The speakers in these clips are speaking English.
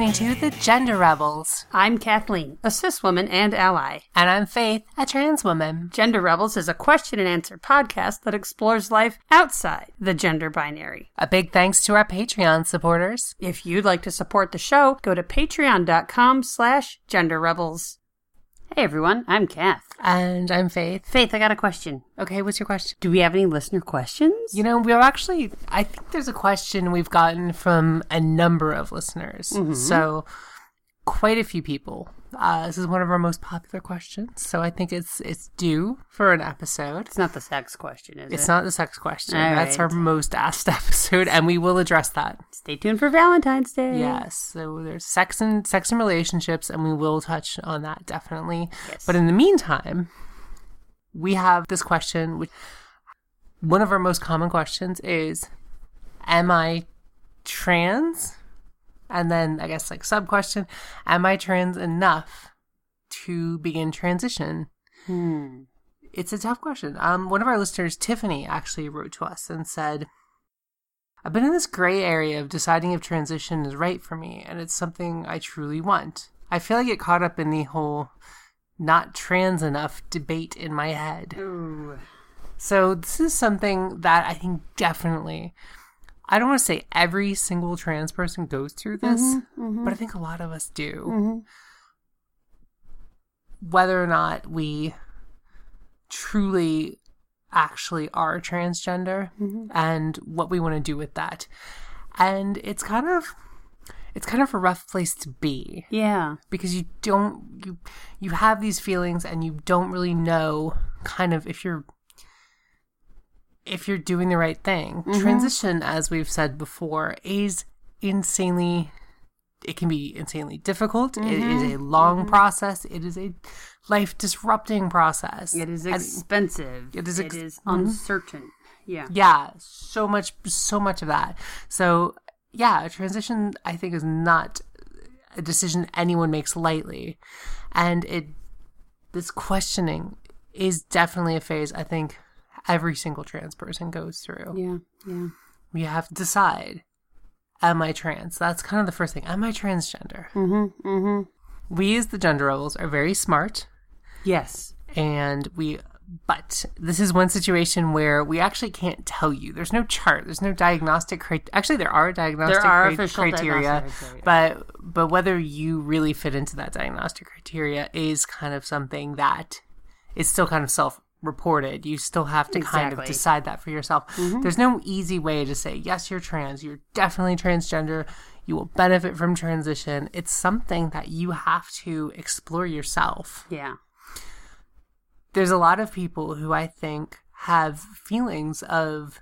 listening to The Gender Rebels. I'm Kathleen, a cis woman and ally. And I'm Faith, a trans woman. Gender Rebels is a question and answer podcast that explores life outside the gender binary. A big thanks to our Patreon supporters. If you'd like to support the show, go to patreon.com slash genderrebels. Hey everyone, I'm Kath. And I'm Faith. Faith, I got a question. Okay, what's your question? Do we have any listener questions? You know, we're actually, I think there's a question we've gotten from a number of listeners. Mm-hmm. So, quite a few people. Uh, this is one of our most popular questions. So, I think it's it's due for an episode. It's not the sex question, is It's it? It's not the sex question. All That's right. our most asked episode, and we will address that. Stay tuned for Valentine's Day. Yes. So there's sex and sex and relationships, and we will touch on that definitely. Yes. But in the meantime, we have this question. Which one of our most common questions is, "Am I trans?" And then I guess like sub question, "Am I trans enough to begin transition?" Hmm. It's a tough question. Um, one of our listeners, Tiffany, actually wrote to us and said, I've been in this gray area of deciding if transition is right for me, and it's something I truly want. I feel I get caught up in the whole not trans enough debate in my head. Ooh. So, this is something that I think definitely, I don't want to say every single trans person goes through mm-hmm, this, mm-hmm. but I think a lot of us do. Mm-hmm. Whether or not we truly actually are transgender and what we want to do with that. And it's kind of it's kind of a rough place to be Yeah. because you don't you you have these feelings and you don't really know kind of if you're if you're doing the right thing. Mm-hmm. Transition as we've said before is insanely it can be insanely difficult. It mm-hmm. is a long mm-hmm. process. It is a life disrupting process. It is expensive. It is ex- it is uncertain. Yeah. yeah so much so much of that so yeah a transition i think is not a decision anyone makes lightly and it this questioning is definitely a phase i think every single trans person goes through Yeah. Yeah. you have to decide am i trans that's kind of the first thing am i transgender Mm-hmm. Mm-hmm. we as the gender rebels are very smart Yes. and we but this is one situation where we actually can't tell you there's no chart there's no diagnostic criteria actually there are diagnostic There are cri- criteria diagnostic criteria. but but whether you really fit into that diagnostic criteria is kind of something that is still kind of self reported you still have to kind of decide that for yourself. Mm-hmm. There's no easy way to say yes you're trans you're definitely transgender you will benefit from transition. It's something that you have to explore yourself. Yeah. there's a lot of people who I think have feelings of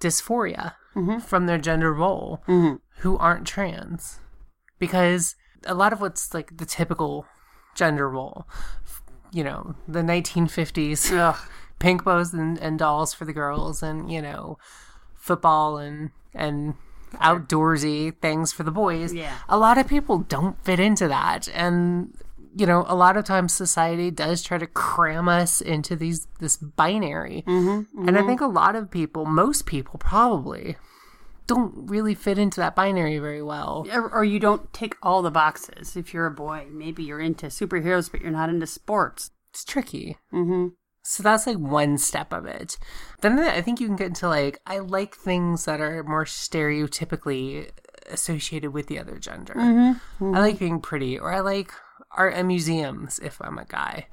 dysphoria mm-hmm. from their gender role mm-hmm. who aren't trans. Because a lot of what's like the typical gender role you know the 1950s Ugh. pink bows and, and dolls for the girls and you know football and and outdoorsy things for the boys Yeah. a lot of people don't fit into that and you know a lot of times society does try to cram us into these this binary mm-hmm, and i mm-hmm. think a lot of people most people probably don't really fit into that binary very well Or, or you don't tick all the boxes. If you're a boy, maybe you're into superheroes, but you're not into sports. it's tricky Mm-hmm. So that's like one step of it. Then I think you can get into like I like things that are more stereotypically associated with the other gender. Mm-hmm. I like being pretty, or I like art and museums if I'm a guy.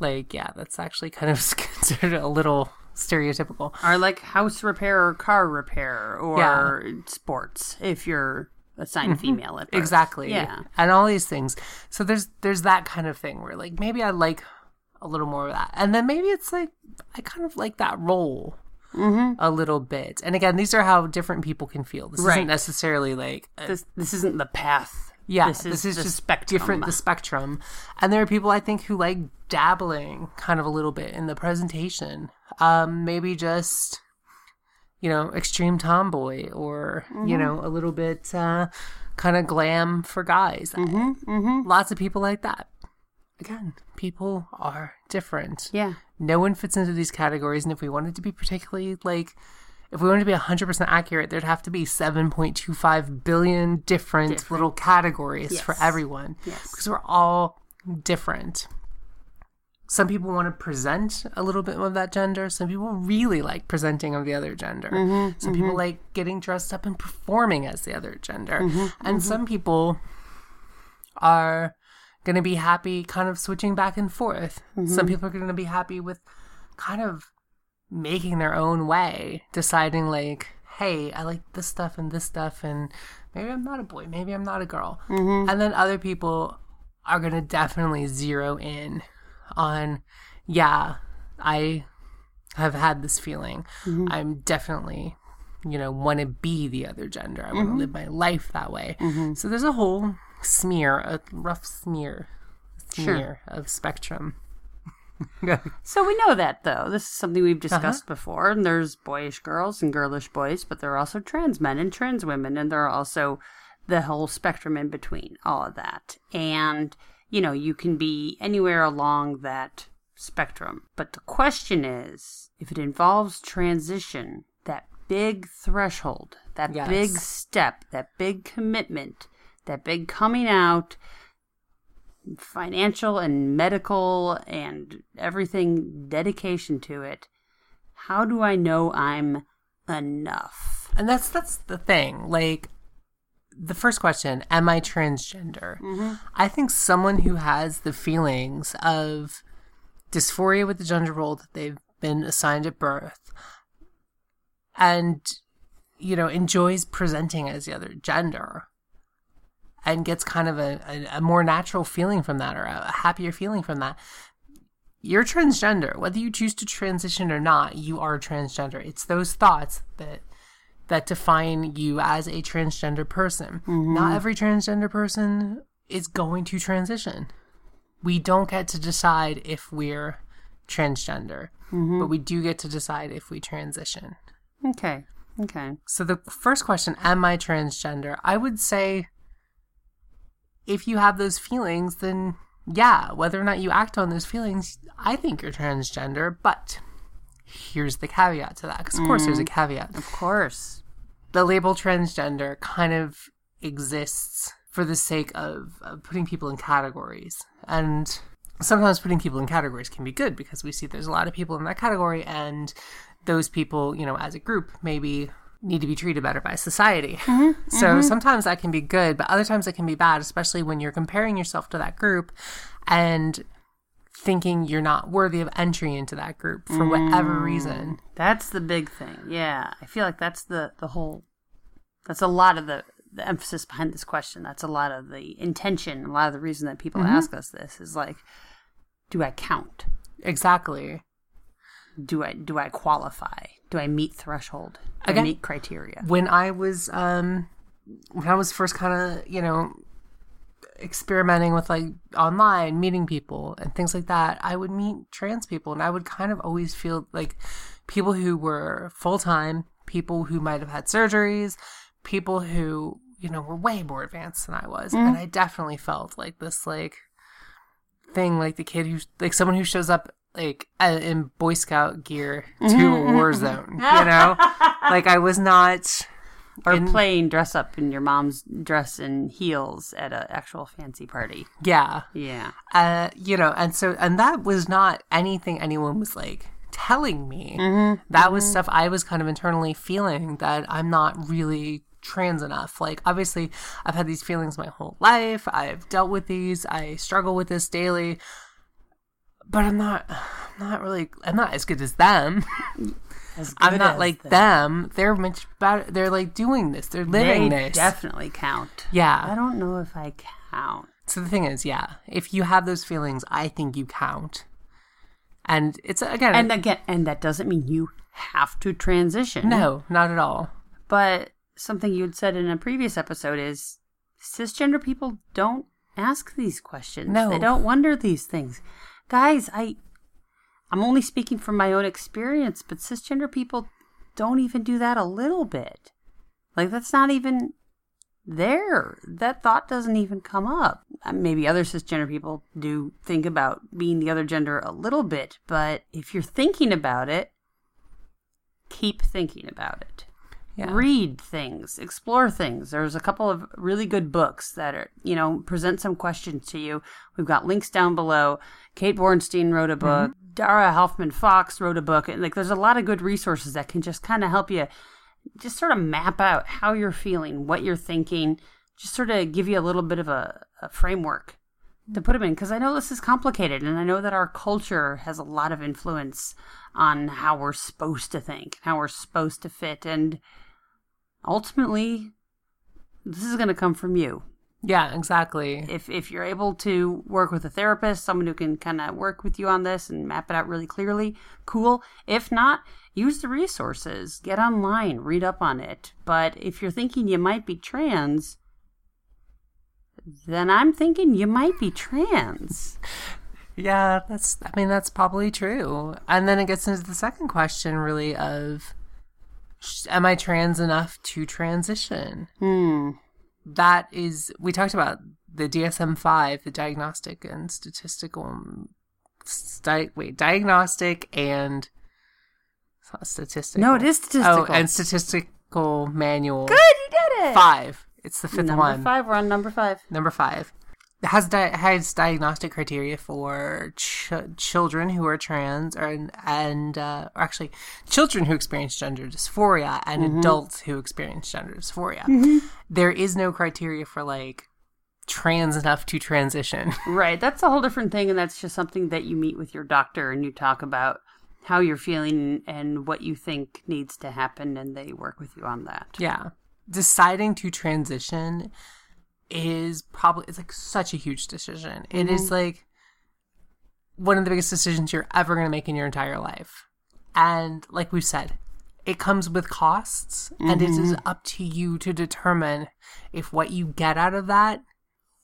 Like yeah, that's actually kind of considered a little stereotypical. Or like house repair or car repair or sports if you're assigned mm-hmm. female at birth. Exactly. Yeah. And all these things. So there's there's that kind of thing where like maybe I like a little more of that. And then maybe it's like I kind of like that role mm-hmm. a little bit. And again, these are how different people can feel. This Right. isn't necessarily like a- This this isn't the path. Yeah, this is, the just spectrum. different the spectrum. And there are people I think who like dabbling kind of a little bit in the presentation. Um maybe just you know, extreme tomboy or, you know, a little bit uh kind of glam for guys. Lots of people like that. Again, people are different. Yeah. No one fits into these categories and if we wanted to be particularly like if we wanted to be 100% accurate, there'd have to be 7.25 billion different, little categories for everyone Yes. because we're all different. Some people want to present a little bit of that gender. Some people really like presenting of the other gender. Mm-hmm, some people like getting dressed up and performing as the other gender. Mm-hmm, and some people are going to be happy kind of switching back and forth. Mm-hmm. Some people are going to be happy with kind of making their own way, deciding like, hey, I like this stuff and this stuff, and maybe I'm not a boy, maybe I'm not a girl. Mm-hmm. And then other people are going to definitely zero in on, yeah, I have had this feeling. Mm-hmm. I'm definitely, you know, want to be the other gender. I Mm-hmm. want to live my life that way. So there's a whole smear, a rough smear, smear of spectrum. So we know that though. This is something we've discussed Uh-huh. before. And there's boyish girls and girlish boys, but there are also trans men and trans women, and there are also the whole spectrum in between all of that. And you know, you can be anywhere along that spectrum. But the question is, if it involves transition, that big threshold, that Yes. big step, that big commitment, that big coming out, financial and medical and everything dedication to it how do i know i'm enough And that's that's the thing. Like the first question, am I transgender? Mm-hmm. I think someone who has the feelings of dysphoria with the gender role that they've been assigned at birth and you know enjoys presenting as the other gender and gets kind of a, a, a more natural feeling from that or a happier feeling from that. You're transgender. Whether you choose to transition or not you are transgender. It's those thoughts that that define you as a transgender person. Mm-hmm. Not every transgender person is going to transition. We don't get to decide if we're transgender mm-hmm. but we do get to decide if we transition. Okay. Okay. So the first question am i transgender? I would say if you have those feelings then yeah whether or not you act on those feelings i think you're transgender but here's the caveat to that because of course there's a mm. caveat. Of course. The label transgender kind of exists for the sake of, of putting people in categories. And sometimes putting people in categories can be good because we see there's a lot of people in that category, and those people, you know, as a group, maybe need to be treated better by society. Mm-hmm, mm-hmm. so sometimes that can be good, but other times it can be bad, especially when you're comparing yourself to that group and thinking you're not worthy of entry into that group for whatever mm. reason. that's the big thing. Yeah i feel like that's the the whole that's a lot of the the emphasis behind this question. That's a lot of the intention a lot of the reason that people mm-hmm. ask us this is like do i count? Exactly. do i do i qualify do i meet threshold? Do Again- i meet criteria? When I was um when I was first kind of you know experimenting with like online meeting people and things like that, I would meet trans people and I would kind of always feel like people who were full time, people who might have had surgeries, people who you know were way more advanced than I was, and I definitely felt like this like thing like the kid who like someone who shows up like uh, in Boy Scout gear to a war zone, you know? like I was not or in- playing dress up in your mom's dress and heels at an actual fancy party. yeah. Yeah. Uh you know, and so and that was not anything anyone was like telling me. That was stuff I was kind of internally feeling that I'm not really trans enough. Like obviously I've had these feelings my whole life. I've dealt with these. I struggle with this daily. But I'm not I'm not really I'm not as good as them. As I'm not like them. them. They're much better. They're like doing this. They're living They this. definitely count. Yeah. I don't know if I count. So the thing is, yeah, if you have those feelings, I think you count. And it's again, And again, and that doesn't mean you have to transition. no, not at all. But something you'd said in a previous episode is cisgender people don't ask these questions. No. They don't wonder these things. Guys, I I'm only speaking from my own experience, but cisgender people don't even do that a little bit. Like that's not even there. That thought doesn't even come up. Uh, Maybe other cisgender people do think about being the other gender a little bit, but if you're thinking about it, keep thinking about it. Yeah. Read things, explore things. There's a couple of really good books that are, you know, present some questions to you. We've got links down below. Kate Bornstein wrote a book. Mm-hmm. Dara Hoffman Fox wrote a book. And like, there's a lot of good resources that can just kind of help you just sort of map out how you're feeling, what you're thinking, just sort of give you a little bit of a, a framework to put them in. Because I know this is complicated, and I know that our culture has a lot of influence on how we're supposed to think, how we're supposed to fit, and ultimately, this is going to come from you. Yeah, exactly. If if you're able to work with a therapist, someone who can kind of work with you on this and map it out really clearly, cool. If not, use the resources, get online, read up on it. But if you're thinking you might be trans, then I'm thinking you might be trans. Yeah, that's I mean that's probably true. And then it gets into the second question really of am I trans enough to transition? Hmm. That is we talked about the DSM-5, the diagnostic and statistical sti- wait, diagnostic and it's not statistical. No, it is statistical. Oh, and statistical manual. Good, you did it. 5. It's the fifth Number one. five. We're on number five. Number five has di- has diagnostic criteria for ch- children who are trans, or and uh, or actually children who experience gender dysphoria and adults who experience gender dysphoria. There is no criteria for like trans enough to transition. Right. That's a whole different thing, and that's just something that you meet with your doctor and you talk about how you're feeling and what you think needs to happen, and they work with you on that. yeah, deciding to transition is probably it's like such a huge decision. It is mm-hmm. like one of the biggest decisions you're ever going to make in your entire life. And like we've said, it comes with costs, and it is mm-hmm. up to you to determine if what you get out of that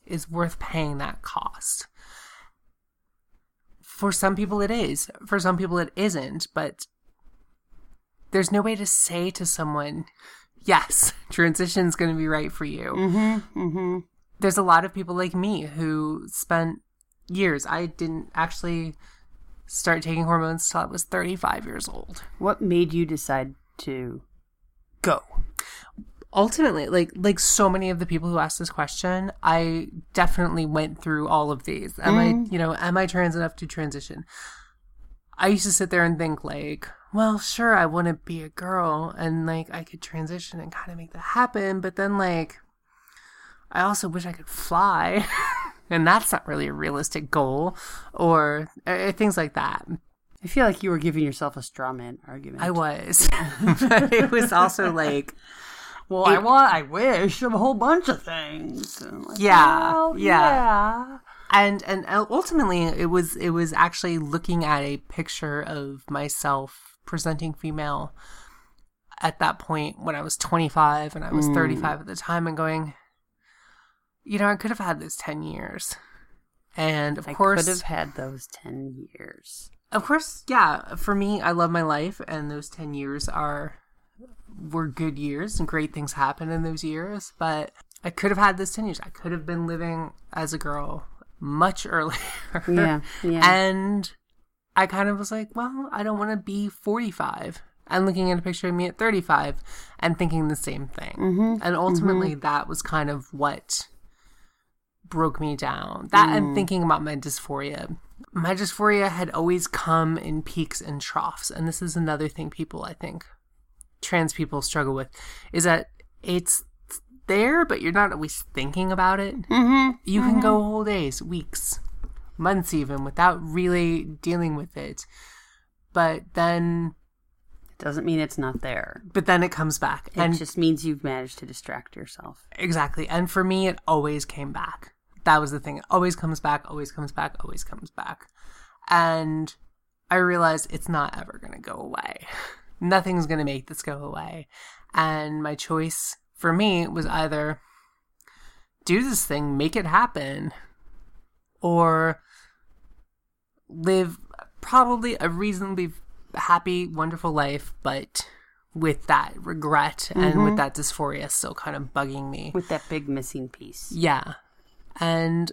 is worth paying that cost. For some people, it is. For some people, it isn't. But there's no way to say to someone, yes, transition's going to be right for you. Mm-hmm. Mm-hmm. There's a lot of people like me who spent years. I didn't actually start taking hormones till I was 35 years old. What made you decide to go? ultimately like like so many of the people who asked this question i definitely went through all of these am i you know am i trans enough to transition i used to sit there and think like well sure i want to be a girl and like i could transition and kind of make that happen but then like i also wish i could fly and that's not really a realistic goal or uh, things like that I feel like you were giving yourself a straw man argument. i was but it was also like well, I want, I wish a whole bunch of things. Like, Yeah, well, yeah. yeah. and and ultimately it was it was actually looking at a picture of myself presenting female at that point when I was 25 and I was hmm. 35 at the time and going you know I could have had this 10 years and of I course could have had those 10 years. of course yeah for me I love my life and those 10 years are were good years and great things happened in those years but I could have had this 10 years I could have been living as a girl much earlier Yeah, yeah. and I kind of was like, well, I don't want to be 45. And looking at a picture of me at 35 and thinking the same thing. Mm-hmm. And ultimately, that was kind of what broke me down. That Mm. and thinking about my dysphoria. My dysphoria had always come in peaks and troughs. And this is another thing people, I think, trans people struggle with, is that it's there, but you're not always thinking about it. Mm-hmm. You can go whole days, weeks, months even without really dealing with it. But then It Doesn't mean it's not there. but then it comes back. It and just means you've managed to distract yourself. exactly. And for me it always came back. That was the thing. It always comes back, always comes back, always comes back. And I realized it's not ever going to go away. Nothing's going to make this go away. And my choice for me was either do this thing, make it happen, or live probably a reasonably happy, wonderful life, but with that regret and with that dysphoria still kind of bugging me. With that big missing piece. Yeah. And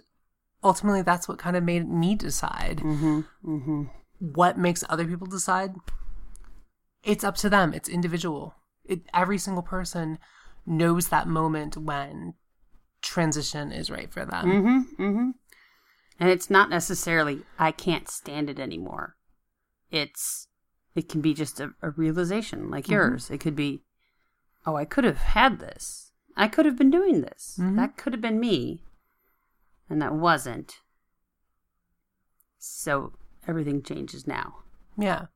ultimately, that's what kind of made me decide. Mm-hmm. Mm-hmm. What makes other people decide? it's up to them. It's individual. It, every single person knows that moment when transition is right for them. Mm-hmm. Mm-hmm. And it's not necessarily I can't stand it anymore. It's it can be just a, a realization like yours. It could be, oh, I could have had this. I could have been doing this. That could have been me. And that wasn't. So everything changes now. Yeah.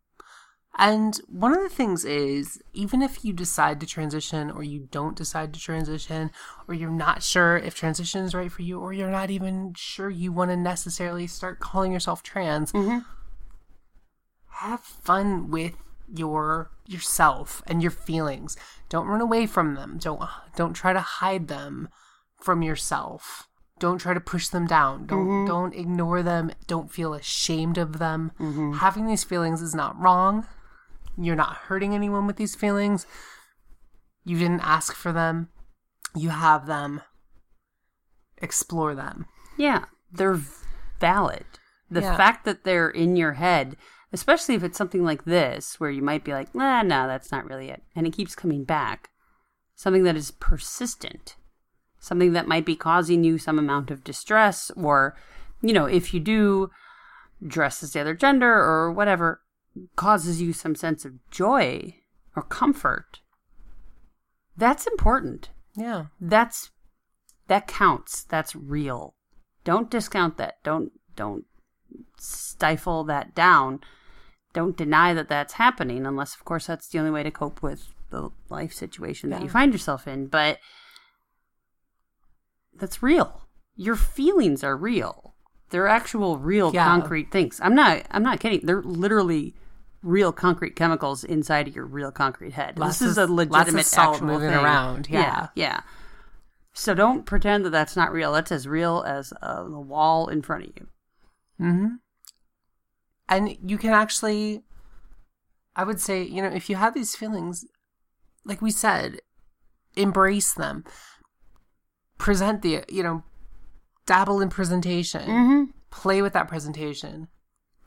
And one of the things is, even if you decide to transition or you don't decide to transition, or you're not sure if transition is right for you, or you're not even sure you want to necessarily start calling yourself trans, mm-hmm. have fun with your yourself and your feelings. Don't run away from them. Don't don't try to hide them from yourself. Don't try to push them down. Don't mm-hmm. don't ignore them. Don't feel ashamed of them. Mm-hmm. Having these feelings is not wrong. You're not hurting anyone with these feelings. You didn't ask for them. You have them. Explore them. Yeah, they're valid. The Yeah. fact that they're in your head, especially if it's something like this, where you might be like, nah, no, that's not really it. And it keeps coming back. Something that is persistent. Something that might be causing you some amount of distress, or, you know, if you do dress as the other gender or whatever, causes you some sense of joy or comfort. That's important. Yeah. that's that counts. That's real. Don't discount that. Don't don't stifle that down. Don't deny that that's happening unless of course that's the only way to cope with the life situation that you find yourself in but that's real. Your feelings are real. They're actual real Yeah. concrete things. I'm not i'm not kidding. They're literally real concrete chemicals inside of your real concrete head Lots this is a legitimate salt actual moving thing. around, yeah. yeah so don't pretend that that's not real. That's as real as uh, the wall in front of you. Mm-hmm. And you can actually, I would say, you know, if you have these feelings, like we said, embrace them. Present the, you know, dabble in presentation. Mm-hmm. Play with that presentation.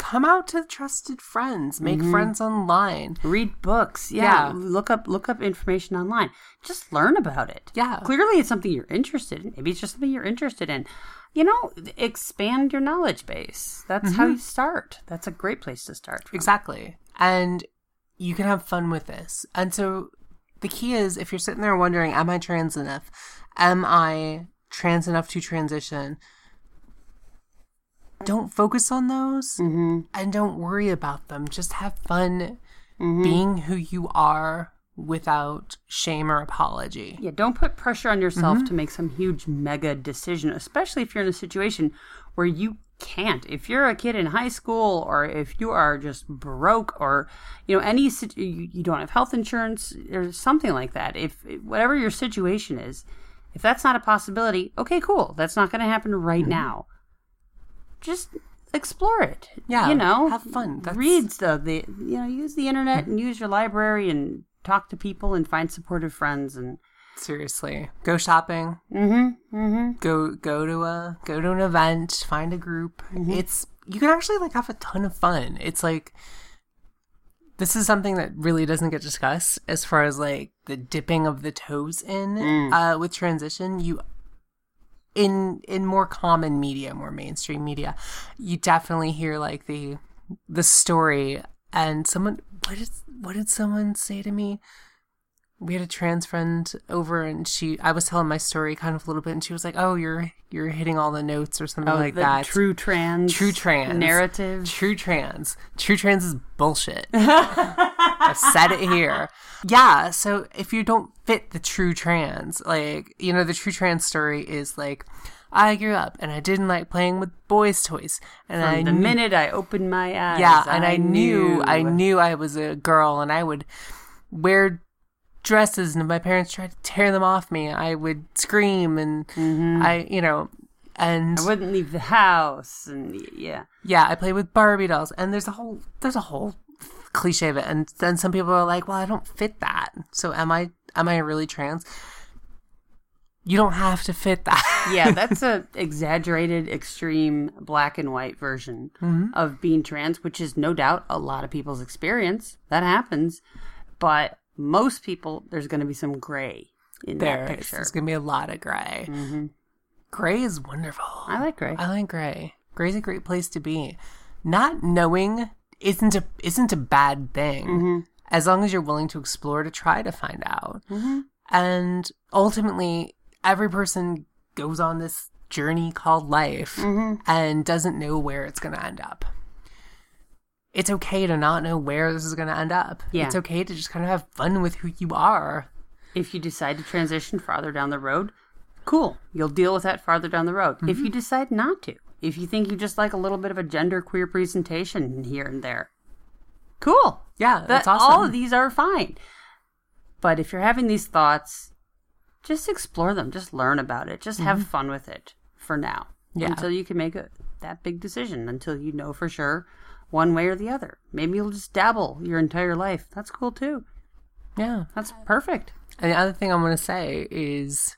Come out to trusted friends. Make mm-hmm. friends online. Read books. Yeah. Yeah. Look up look up information online. Just learn about it. Yeah. Clearly, it's something you're interested in. Maybe it's just something you're interested in. You know, expand your knowledge base. That's how mm-hmm. you start. That's a great place to start. From. Exactly. And you can have fun with this. And so the key is if you're sitting there wondering, am I trans enough? Am I trans enough to transition? Don't focus on those mm-hmm. and don't worry about them. Just have fun mm-hmm. being who you are without shame or apology. Yeah, don't put pressure on yourself mm-hmm. to make some huge mega decision, especially if you're in a situation where you can't. If you're a kid in high school or if you are just broke or you know any you, you don't have health insurance or something like that. If whatever your situation is, if that's not a possibility, okay, cool. That's not going to happen right now. Just explore it. Yeah, you know, have fun. That's- Read stuff. The you know, use the internet and use your library and talk to people and find supportive friends and Seriously. Go shopping. Mm-hmm. Mm-hmm. go go to a go to an event find a group Mm-hmm. it's you can actually like have a ton of fun it's like this is something that really doesn't get discussed as far as like the dipping of the toes in Mm. uh with transition you in in more common media more mainstream media you definitely hear like the the story and someone what did what did someone say to me we had a trans friend over and she I was telling my story kind of a little bit and she was like, "Oh, you're you're hitting all the notes or something oh, like the that." true trans, True trans narrative. True trans. True trans is bullshit. I've said it here. Yeah, so if you don't fit the true trans, like, you know, the true trans story is like I grew up and I didn't like playing with boys' toys. And I the knew- minute I opened my eyes, yeah, and I, knew, I knew I was a girl, and I would wear dresses, and if my parents tried to tear them off me, I would scream, and mm-hmm. I, you know, and I wouldn't leave the house, and yeah, yeah, I played with Barbie dolls, and there's a whole there's a whole cliche of it, and then some people are like, well, I don't fit that, so am I am I really trans? you don't have to fit that. yeah, that's a exaggerated, extreme black and white version mm-hmm. of being trans, which is no doubt a lot of people's experience. That happens, but most people, there's going to be some gray in there that picture. There's gonna be a lot of gray. Mm-hmm. Gray is wonderful. I like gray. I like gray. Gray's a great place to be. Not knowing isn't a isn't a bad thing Mm-hmm. as long as you're willing to explore to try to find out. And ultimately, every person goes on this journey called life Mm-hmm. and doesn't know where it's going to end up. It's okay to not know where this is going to end up. Yeah. It's okay to just kind of have fun with who you are. If you decide to transition farther down the road, cool. You'll deal with that farther down the road. If Mm-hmm. you decide not to, if you think you just like a little bit of a gender queer presentation here and there, cool. Yeah, That, that's awesome. All of these are fine. But if you're having these thoughts, just explore them. Just learn about it. Just have fun with it for now. Mm-hmm. Yeah. Until you can make a, that big decision. Until you know for sure one way or the other. Maybe you'll just dabble your entire life. That's cool too. yeah. That's perfect. And the other thing I'm going to say is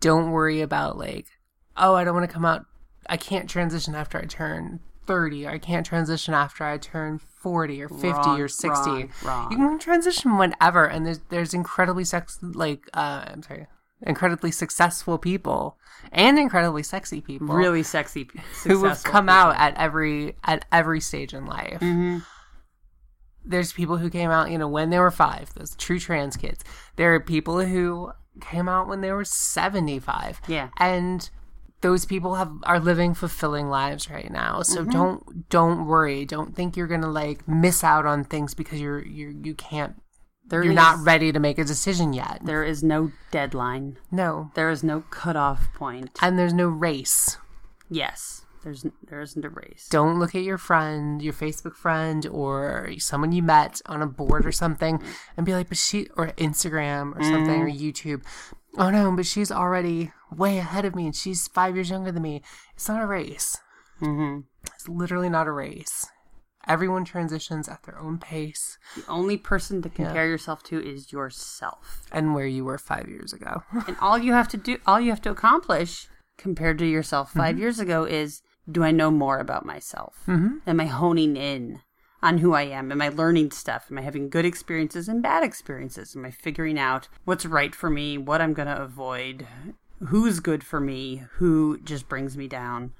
don't worry about, like, oh, I don't want to come out. I can't transition after I turn 30. I can't transition after I turn 40 or 50 Wrong, or 60. wrong, wrong. You can transition whenever. And there's, there's incredibly sex, like, uh, I'm sorry, incredibly successful people and incredibly sexy people Really sexy. p- who have come people. out at every at every stage in life. Mm-hmm. There's people who came out, you know, when they were five, those true trans kids. There are people who came out when they were seventy five. Yeah. And those people have are living fulfilling lives right now. So Mm-hmm. don't don't worry. Don't think you're gonna like miss out on things because you're you're you can't There you're is- not ready to make a decision yet. There is no deadline. No. There is no cutoff point. And there's no race. Yes. There's there isn't a race. don't look at your friend, your Facebook friend, or someone you met on a board or something, and be like, "But she," or Instagram or something, or YouTube. Oh no, but she's already way ahead of me, and she's five years younger than me. It's not a race. Mm-hmm. It's literally not a race. Everyone transitions at their own pace The only person to compare yourself to is yourself. and where you were five years ago. And all you have to do, all you have to accomplish compared to yourself 5 years ago is do I know more about myself? Mm-hmm. Am I honing in on who I am? Am I learning stuff? Am I having good experiences and bad experiences? Am I figuring out what's right for me, what I'm going to avoid, who's good for me, who just brings me down?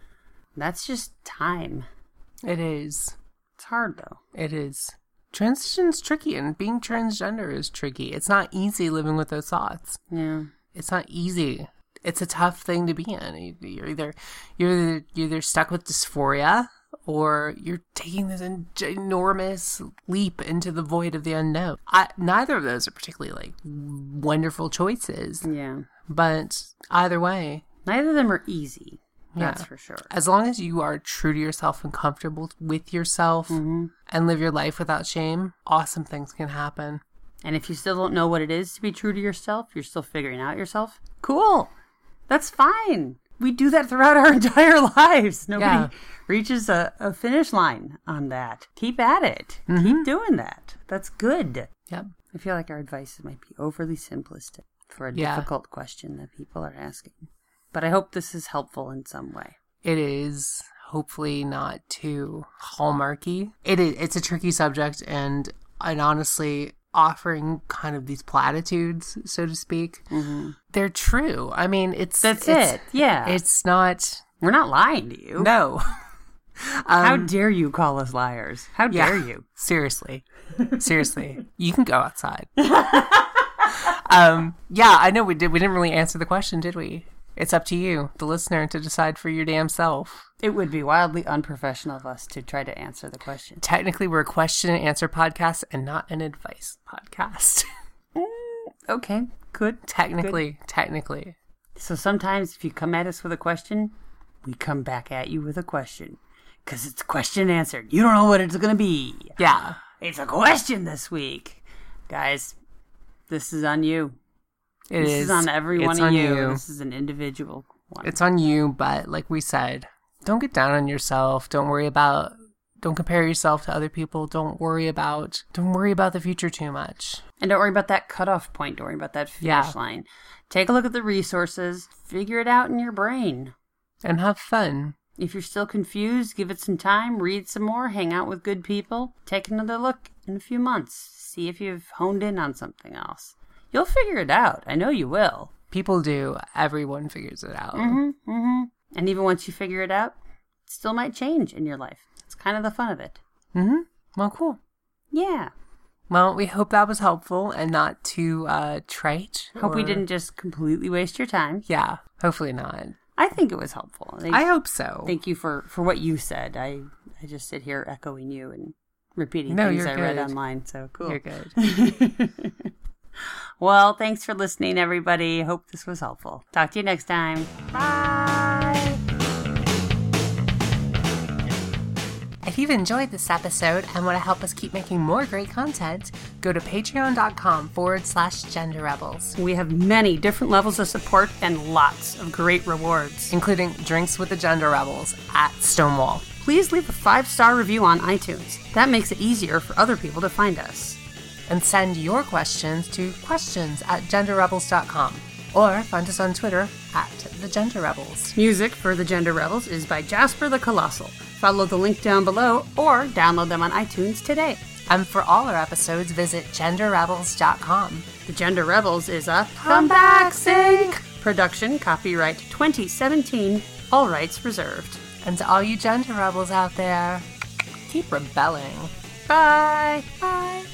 That's just time. it is. It's hard though. It is. Transition's tricky, and being transgender is tricky. It's not easy living with those thoughts. Yeah. it's not easy. It's a tough thing to be in. You- You're either you're either, you're either stuck with dysphoria or you're taking this enormous leap into the void of the unknown. I, neither of those are particularly like wonderful choices, Yeah. But either way, Neither of them are easy. That's Yeah. for sure. as long as you are true to yourself and comfortable with yourself mm-hmm. and live your life without shame, awesome things can happen. And if you still don't know what it is to be true to yourself, you're still figuring out yourself. Cool. That's fine. We do that throughout our entire lives. Nobody Yeah. reaches a, a finish line on that. Keep at it. Keep mm-hmm. doing that. That's good. Yep. I feel like our advice might be overly simplistic for a Yeah. difficult question that people are asking. But I hope this is helpful in some way. it is hopefully not too hallmarky. It is, it's a tricky subject, and and honestly, offering kind of these platitudes, so to speak, mm-hmm. they're true. I mean, it's That's it's, it. Yeah. It's not. We're not lying to you. No. How um, dare you call us liars? How Yeah. dare you? Seriously. Seriously. You can go outside. um yeah, I know we did we didn't really answer the question, did we? It's up to you, the listener, to decide for your damn self. It would be wildly unprofessional of us to try to answer the question. Technically we're a question and answer podcast and not an advice podcast. Okay, good. technically, technically. So sometimes if you come at us with a question, we come back at you with a question. Because it's question answered. You don't know what it's going to be. Yeah. It's a question this week. Guys, this is on you. It this is, on every one of on you. This is an individual one. It's on you, but like we said, don't get down on yourself. Don't worry about don't compare yourself to other people. Don't worry about don't worry about the future too much. And don't worry about that cutoff point. Don't worry about that finish Yeah. line. Take a look at the resources. Figure it out in your brain. And have fun. If you're still confused, give it some time, read some more, hang out with good people, take another look in a few months, see if you've honed in on something else. You'll figure it out. I know you will. People do. Everyone figures it out. Mm-hmm, mm-hmm. And even once you figure it out, it still might change in your life. It's kind of the fun of it. Mm-hmm. Well, cool. Yeah. Well, we hope that was helpful and not too uh, trite. Hope we didn't just completely waste your time. Yeah, hopefully not. I think it was helpful. I hope so. thank you for, for what you said. I, I just sit here echoing you and repeating No, things I read online. So cool. You're good. Well, thanks for listening, everybody. Hope this was helpful. Talk to you next time. Bye. If you've enjoyed this episode and want to help us keep making more great content, go to patreon.com forward slash gender rebels, We have many different levels of support and lots of great rewards. including drinks with the gender rebels at Stonewall. Please leave a five star review on iTunes. That makes it easier for other people to find us. And send your questions to questions at genderrebels.com or find us on Twitter at the Gender Rebels. Music for the Gender Rebels is by Jasper the Colossal. Follow the link down below or download them on iTunes today. And for all our episodes, visit genderrebels.com. The Gender Rebels is a Comeback Sync production, copyright 2017, all rights reserved. And to all you gender rebels out there, keep rebelling. Bye. Bye.